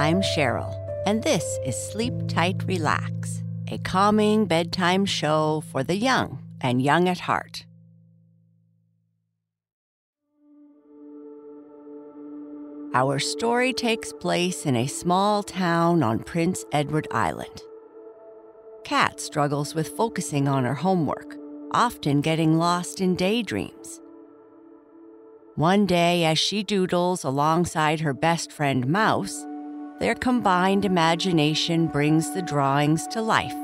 I'm Sheryl, and this is Sleep Tight Relax, a calming bedtime show for the young and young at heart. Our story takes place in a small town on Prince Edward Island. Cat struggles with focusing on her homework, often getting lost in daydreams. One day, as she doodles alongside her best friend Mouse, their combined imagination brings the drawings to life.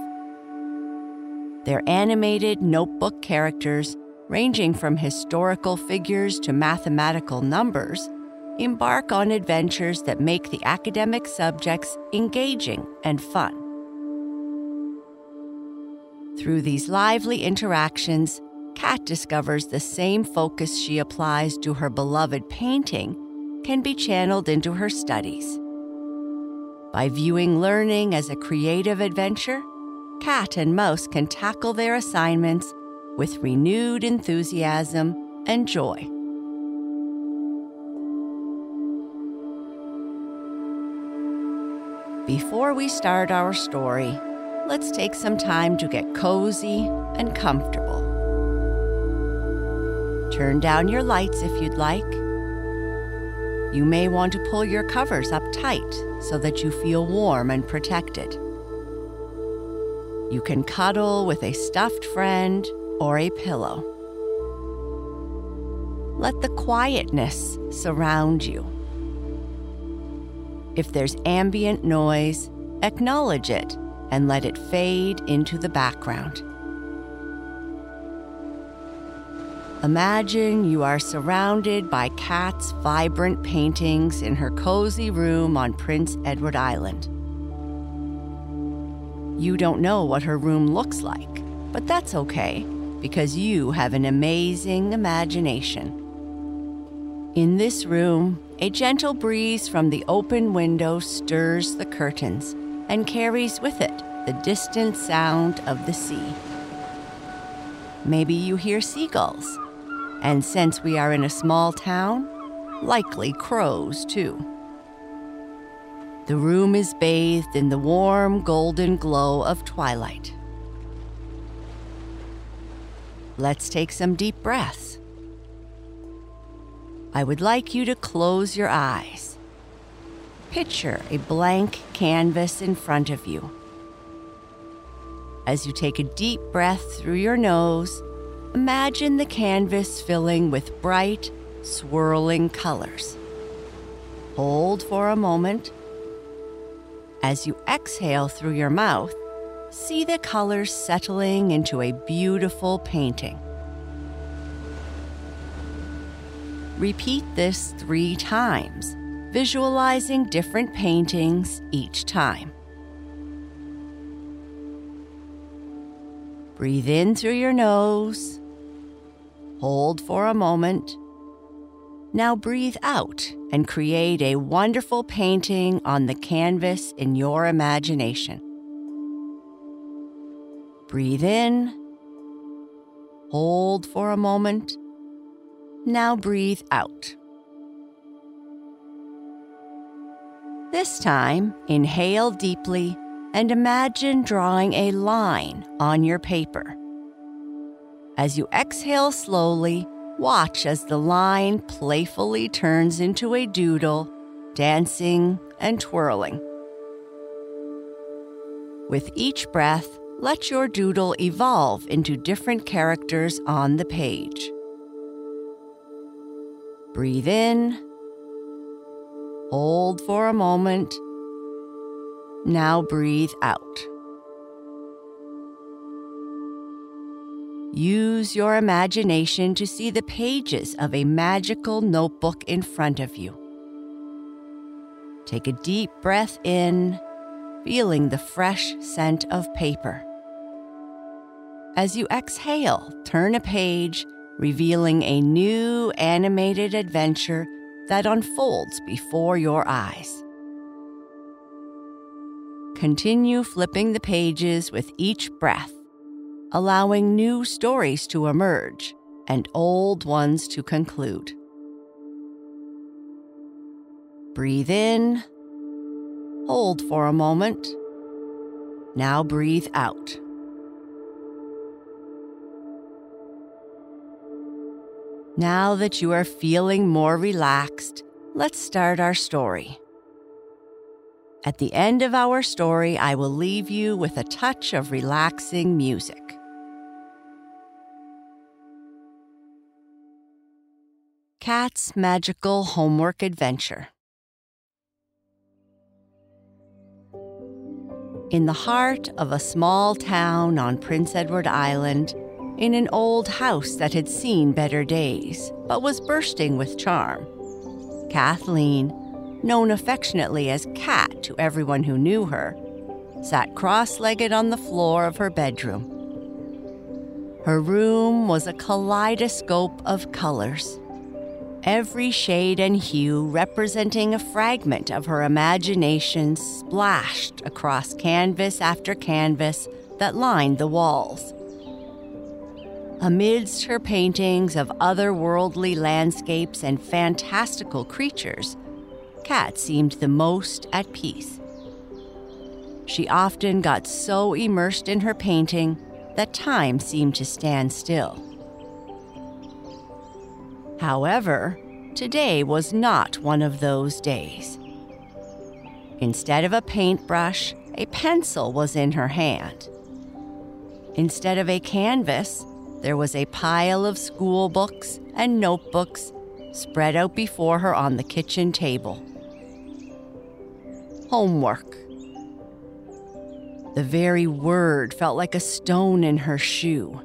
They're animated notebook characters, ranging from historical figures to mathematical numbers, embark on adventures that make the academic subjects engaging and fun. Through these lively interactions, Cat discovers the same focus she applies to her beloved painting can be channeled into her studies. By viewing learning as a creative adventure, cat and Mouse can tackle their assignments with renewed enthusiasm and joy. Before we start our story, let's take some time to get cozy and comfortable. Turn down your lights if you'd like. You may want to pull your covers up tight so that you feel warm and protected. You can cuddle with a stuffed friend or a pillow. Let the quietness surround you. If there's ambient noise, acknowledge it and let it fade into the background. Imagine you are surrounded by Cat's vibrant paintings in her cozy room on Prince Edward Island. You don't know what her room looks like, but that's okay because you have an amazing imagination. In this room, a gentle breeze from the open window stirs the curtains and carries with it the distant sound of the sea. Maybe you hear seagulls, and since we are in a small town, likely crows too. The room is bathed in the warm golden glow of twilight. Let's take some deep breaths. I would like you to close your eyes. Picture a blank canvas in front of you. As you take a deep breath through your nose, imagine the canvas filling with bright, swirling colors. Hold for a moment. As you exhale through your mouth, see the colors settling into a beautiful painting. Repeat this three times, visualizing different paintings each time. Breathe in through your nose. Hold for a moment. Now breathe out and create a wonderful painting on the canvas in your imagination. Breathe in. Hold for a moment. Now breathe out. This time, inhale deeply and imagine drawing a line on your paper. As you exhale slowly, watch as the line playfully turns into a doodle, dancing and twirling. With each breath, let your doodle evolve into different characters on the page. Breathe in. Hold for a moment. Now breathe out. Use your imagination to see the pages of a magical notebook in front of you. Take a deep breath in, feeling the fresh scent of paper. As you exhale, turn a page revealing a new animated adventure that unfolds before your eyes. Continue flipping the pages with each breath, allowing new stories to emerge and old ones to conclude. Breathe in. Hold for a moment. Now breathe out. Now that you are feeling more relaxed, let's start our story. At the end of our story, I will leave you with a touch of relaxing music. Cat's Magical Homework Adventure. In the heart of a small town on Prince Edward Island, in an old house that had seen better days, but was bursting with charm, Kathleen, known affectionately as Cat to everyone who knew her, sat cross legged on the floor of her bedroom. Her room was a kaleidoscope of colors every shade and hue representing a fragment of her imagination splashed across canvas after canvas that lined the walls. Amidst her paintings of otherworldly landscapes and fantastical creatures, Cat seemed the most at peace. She often got so immersed in her painting that time seemed to stand still. However, today was not one of those days. Instead of a paintbrush, a pencil was in her hand. Instead of a canvas, there was a pile of school books and notebooks spread out before her on the kitchen table. Homework. The very word felt like a stone in her shoe.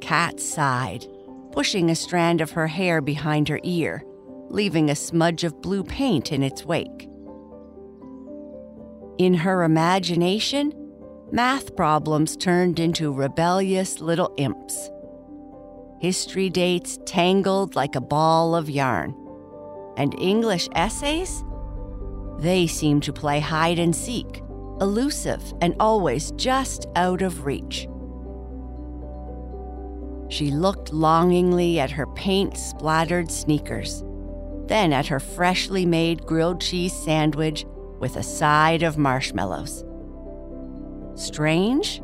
Cat sighed pushing a strand of her hair behind her ear, leaving a smudge of blue paint in its wake. In her imagination, math problems turned into rebellious little imps. History dates tangled like a ball of yarn. And English essays? They seemed to play hide and seek, elusive and always just out of reach. She looked longingly at her paint splattered sneakers, then at her freshly made grilled cheese sandwich with a side of marshmallows. Strange?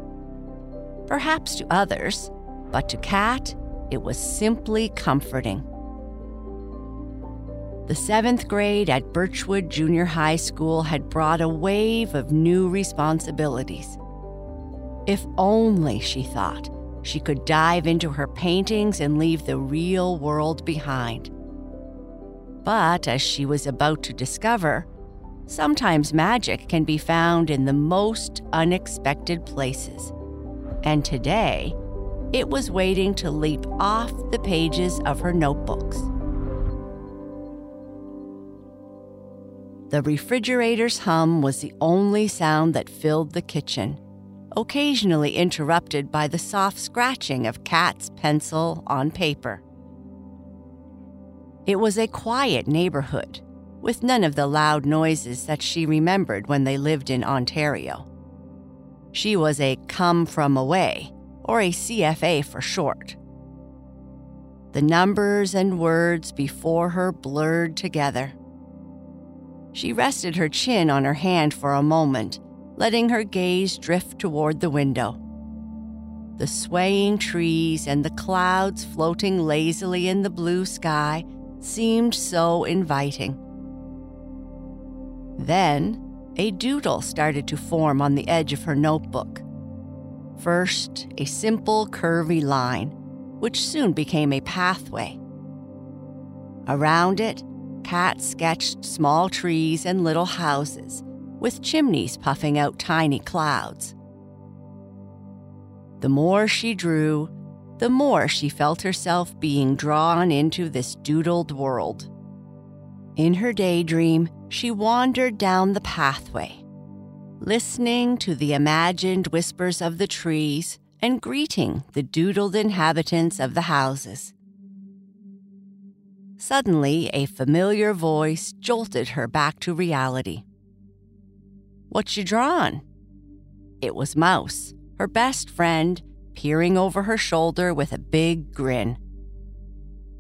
Perhaps to others, but to Cat, it was simply comforting. The seventh grade at Birchwood Junior High School had brought a wave of new responsibilities. If only, she thought, she could dive into her paintings and leave the real world behind. But as she was about to discover, sometimes magic can be found in the most unexpected places. And today, it was waiting to leap off the pages of her notebooks. The refrigerator's hum was the only sound that filled the kitchen occasionally interrupted by the soft scratching of Cat's pencil on paper. It was a quiet neighborhood, with none of the loud noises that she remembered when they lived in Ontario. She was a come from away, or a CFA for short. The numbers and words before her blurred together. She rested her chin on her hand for a moment letting her gaze drift toward the window. The swaying trees and the clouds floating lazily in the blue sky seemed so inviting. Then, a doodle started to form on the edge of her notebook. First, a simple curvy line, which soon became a pathway. Around it, Cat sketched small trees and little houses with chimneys puffing out tiny clouds. The more she drew, the more she felt herself being drawn into this doodled world. In her daydream, she wandered down the pathway, listening to the imagined whispers of the trees and greeting the doodled inhabitants of the houses. Suddenly, a familiar voice jolted her back to reality. What you drawin'? It was Mouse, her best friend, peering over her shoulder with a big grin.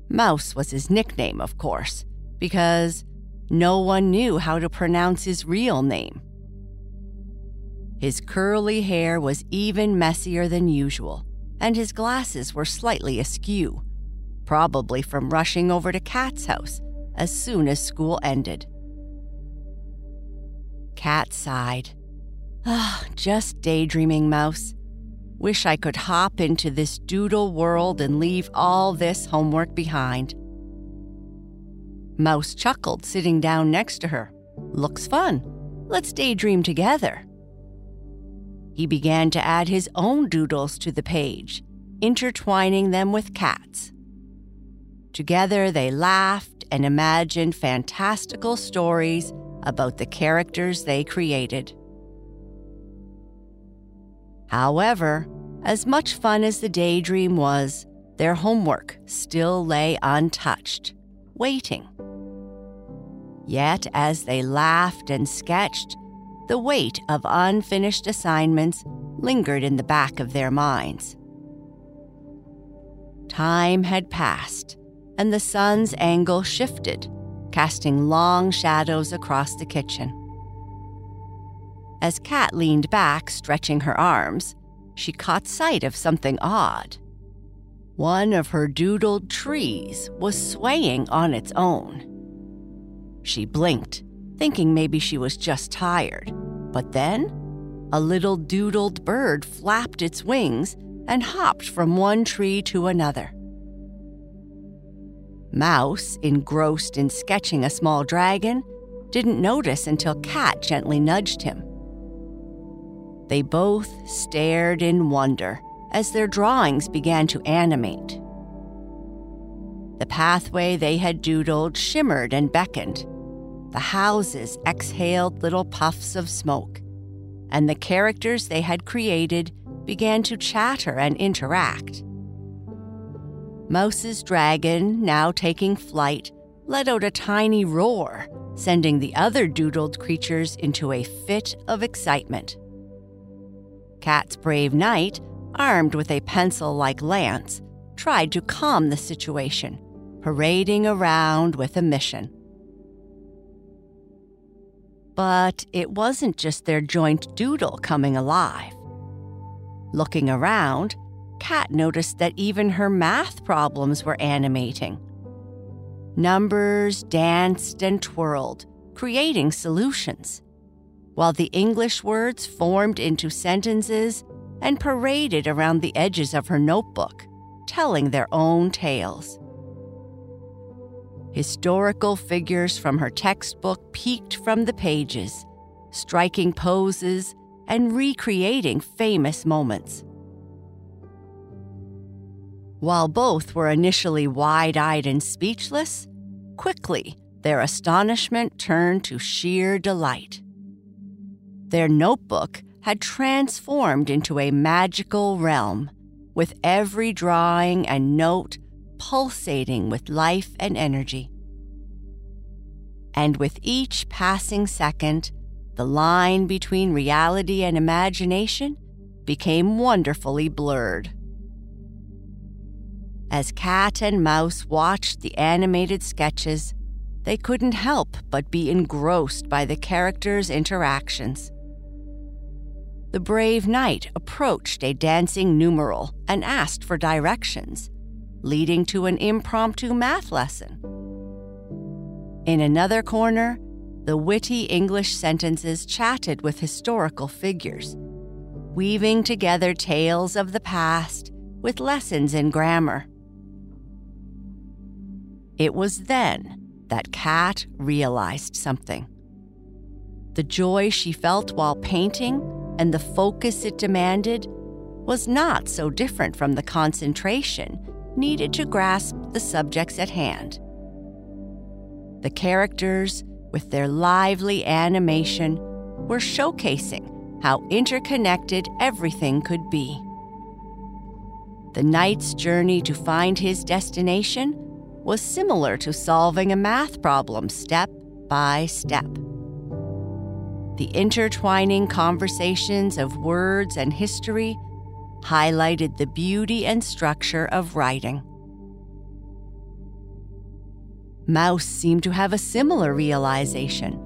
Mouse was his nickname, of course, because, no one knew how to pronounce his real name. His curly hair was even messier than usual, and his glasses were slightly askew, probably from rushing over to Cat's house as soon as school ended. Cat sighed. Ah, just daydreaming, Mouse. Wish I could hop into this doodle world and leave all this homework behind. Mouse chuckled, sitting down next to her. Looks fun. Let's daydream together. He began to add his own doodles to the page, intertwining them with Cat's. Together, they laughed and imagined fantastical stories about the characters they created. However, as much fun as the daydream was, their homework still lay untouched, waiting. Yet, as they laughed and sketched, the weight of unfinished assignments lingered in the back of their minds. Time had passed, and the sun's angle shifted, casting long shadows across the kitchen. As Cat leaned back, stretching her arms, she caught sight of something odd. One of her doodled trees was swaying on its own. She blinked, thinking maybe she was just tired. But then, a little doodled bird flapped its wings and hopped from one tree to another. Mouse, engrossed in sketching a small dragon, didn't notice until Cat gently nudged him. They both stared in wonder as their drawings began to animate. The pathway they had doodled shimmered and beckoned. The houses exhaled little puffs of smoke, and the characters they had created began to chatter and interact. Mouse's dragon, now taking flight, let out a tiny roar, sending the other doodled creatures into a fit of excitement. Cat's brave knight, armed with a pencil like lance, tried to calm the situation, parading around with a mission. But it wasn't just their joint doodle coming alive. Looking around, Cat noticed that even her math problems were animating. Numbers danced and twirled, creating solutions, while the English words formed into sentences and paraded around the edges of her notebook, telling their own tales. Historical figures from her textbook peeked from the pages, striking poses and recreating famous moments. While both were initially wide eyed and speechless, quickly their astonishment turned to sheer delight. Their notebook had transformed into a magical realm, with every drawing and note pulsating with life and energy. And with each passing second, the line between reality and imagination became wonderfully blurred. As cat and Mouse watched the animated sketches, they couldn't help but be engrossed by the characters' interactions. The brave knight approached a dancing numeral and asked for directions, leading to an impromptu math lesson. In another corner, the witty English sentences chatted with historical figures, weaving together tales of the past with lessons in grammar. It was then that Cat realized something. The joy she felt while painting and the focus it demanded was not so different from the concentration needed to grasp the subjects at hand. The characters, with their lively animation, were showcasing how interconnected everything could be. The knight's journey to find his destination was similar to solving a math problem step by step. The intertwining conversations of words and history highlighted the beauty and structure of writing. Mouse seemed to have a similar realization,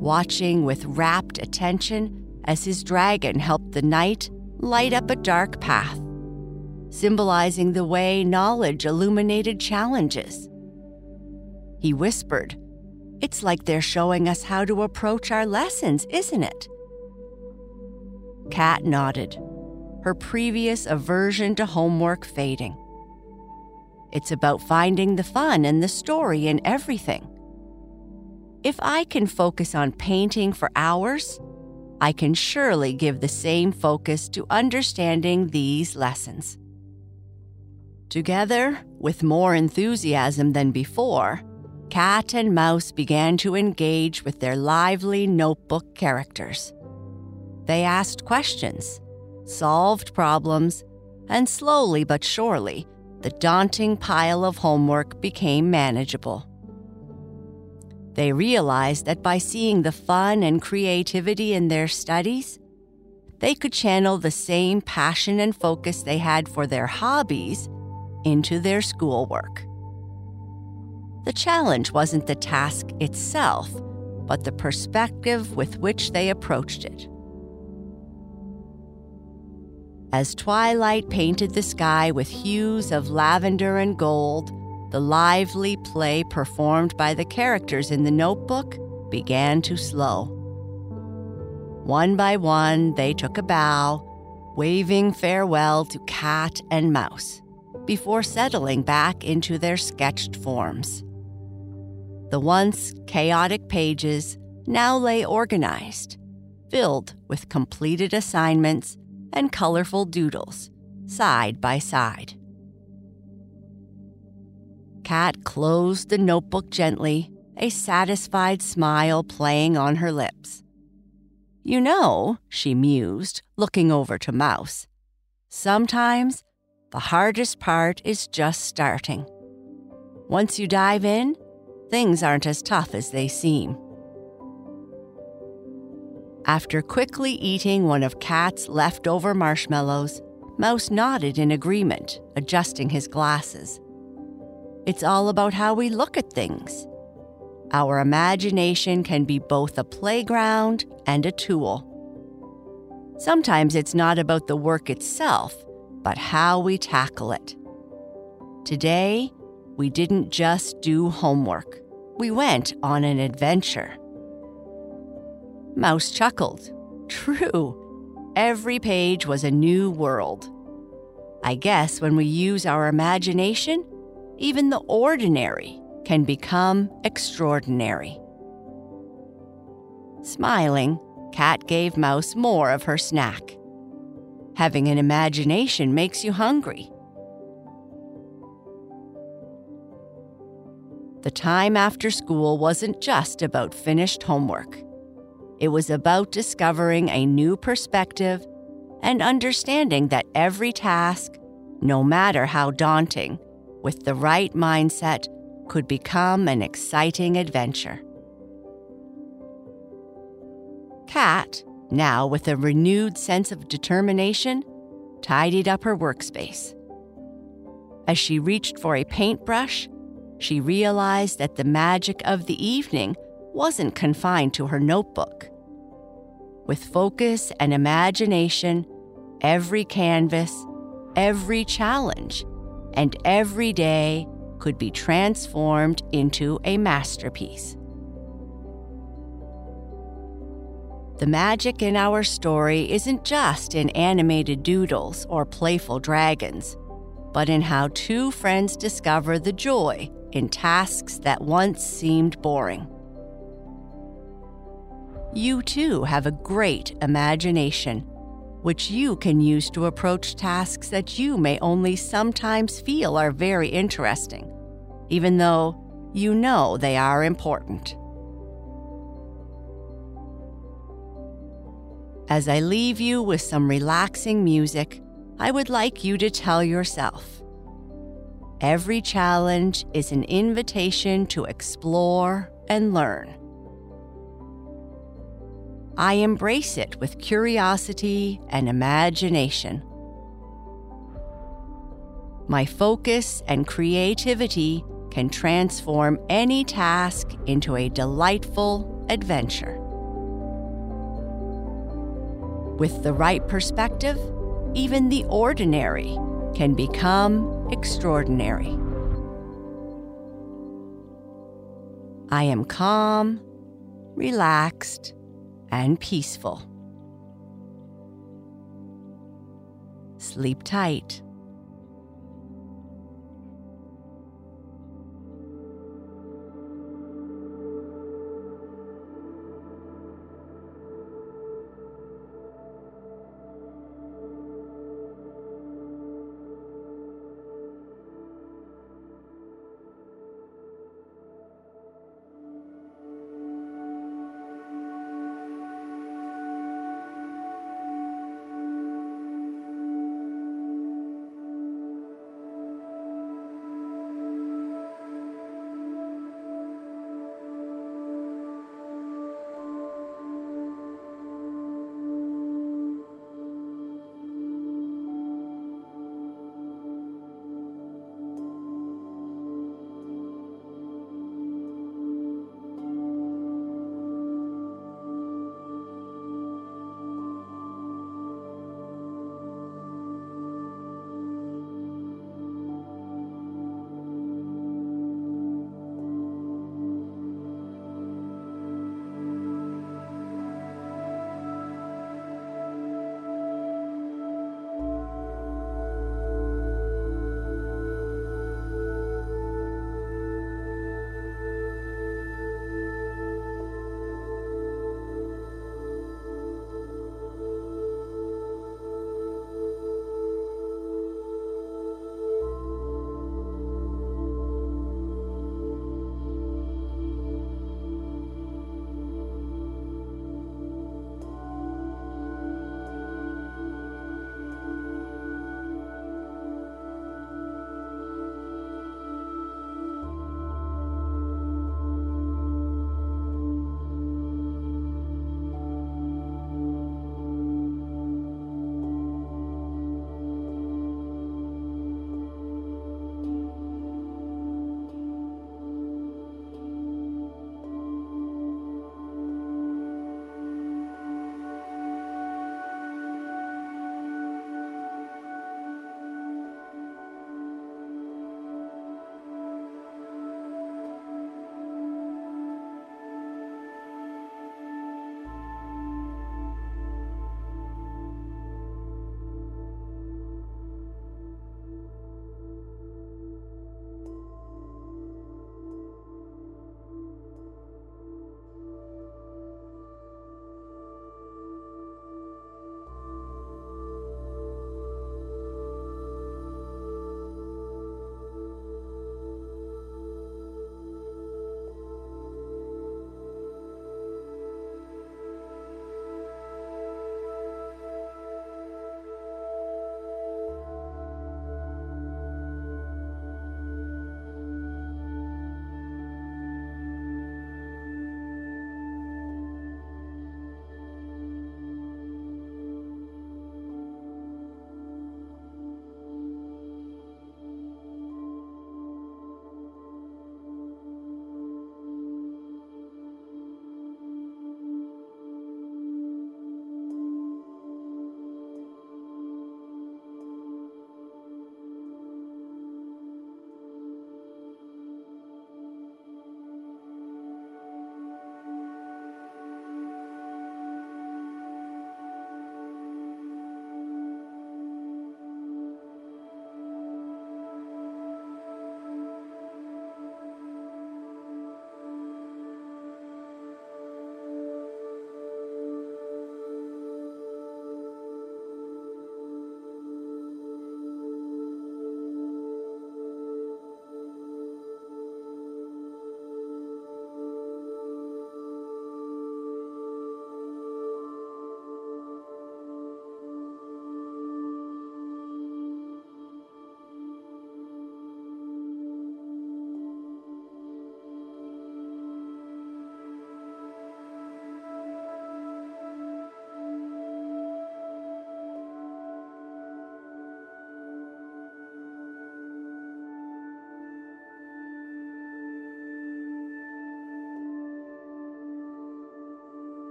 watching with rapt attention as his dragon helped the knight light up a dark path, symbolizing the way knowledge illuminated challenges. He whispered, It's like they're showing us how to approach our lessons, isn't it? Cat nodded, her previous aversion to homework fading. It's about finding the fun and the story in everything. If I can focus on painting for hours, I can surely give the same focus to understanding these lessons. Together, with more enthusiasm than before, Cat and Mouse began to engage with their lively notebook characters. They asked questions, solved problems, and slowly but surely the daunting pile of homework became manageable. They realized that by seeing the fun and creativity in their studies, they could channel the same passion and focus they had for their hobbies into their schoolwork. The challenge wasn't the task itself, but the perspective with which they approached it. As twilight painted the sky with hues of lavender and gold, the lively play performed by the characters in the notebook began to slow. One by one, they took a bow, waving farewell to cat and mouse, before settling back into their sketched forms. The once chaotic pages now lay organized, filled with completed assignments and colorful doodles, side by side. Cat closed the notebook gently, a satisfied smile playing on her lips. You know, she mused, looking over to Mouse, sometimes the hardest part is just starting. Once you dive in, things aren't as tough as they seem. After quickly eating one of Cat's leftover marshmallows, Mouse nodded in agreement, adjusting his glasses. It's all about how we look at things. Our imagination can be both a playground and a tool. Sometimes it's not about the work itself, but how we tackle it. Today, we didn't just do homework, we went on an adventure. Mouse chuckled. True. Every page was a new world. I guess when we use our imagination, even the ordinary can become extraordinary. Smiling, Cat gave Mouse more of her snack. Having an imagination makes you hungry. The time after school wasn't just about finished homework. It was about discovering a new perspective and understanding that every task, no matter how daunting, with the right mindset, could become an exciting adventure. Cat, now with a renewed sense of determination, tidied up her workspace. As she reached for a paintbrush, she realized that the magic of the evening wasn't confined to her notebook. With focus and imagination, every canvas, every challenge, and every day could be transformed into a masterpiece. The magic in our story isn't just in animated doodles or playful dragons, but in how two friends discover the joy in tasks that once seemed boring. You too have a great imagination, which you can use to approach tasks that you may only sometimes feel are very interesting, even though you know they are important. As I leave you with some relaxing music, I would like you to tell yourself every challenge is an invitation to explore and learn. I embrace it with curiosity and imagination. My focus and creativity can transform any task into a delightful adventure. With the right perspective, even the ordinary can become extraordinary. I am calm, relaxed, and peaceful. Sleep tight.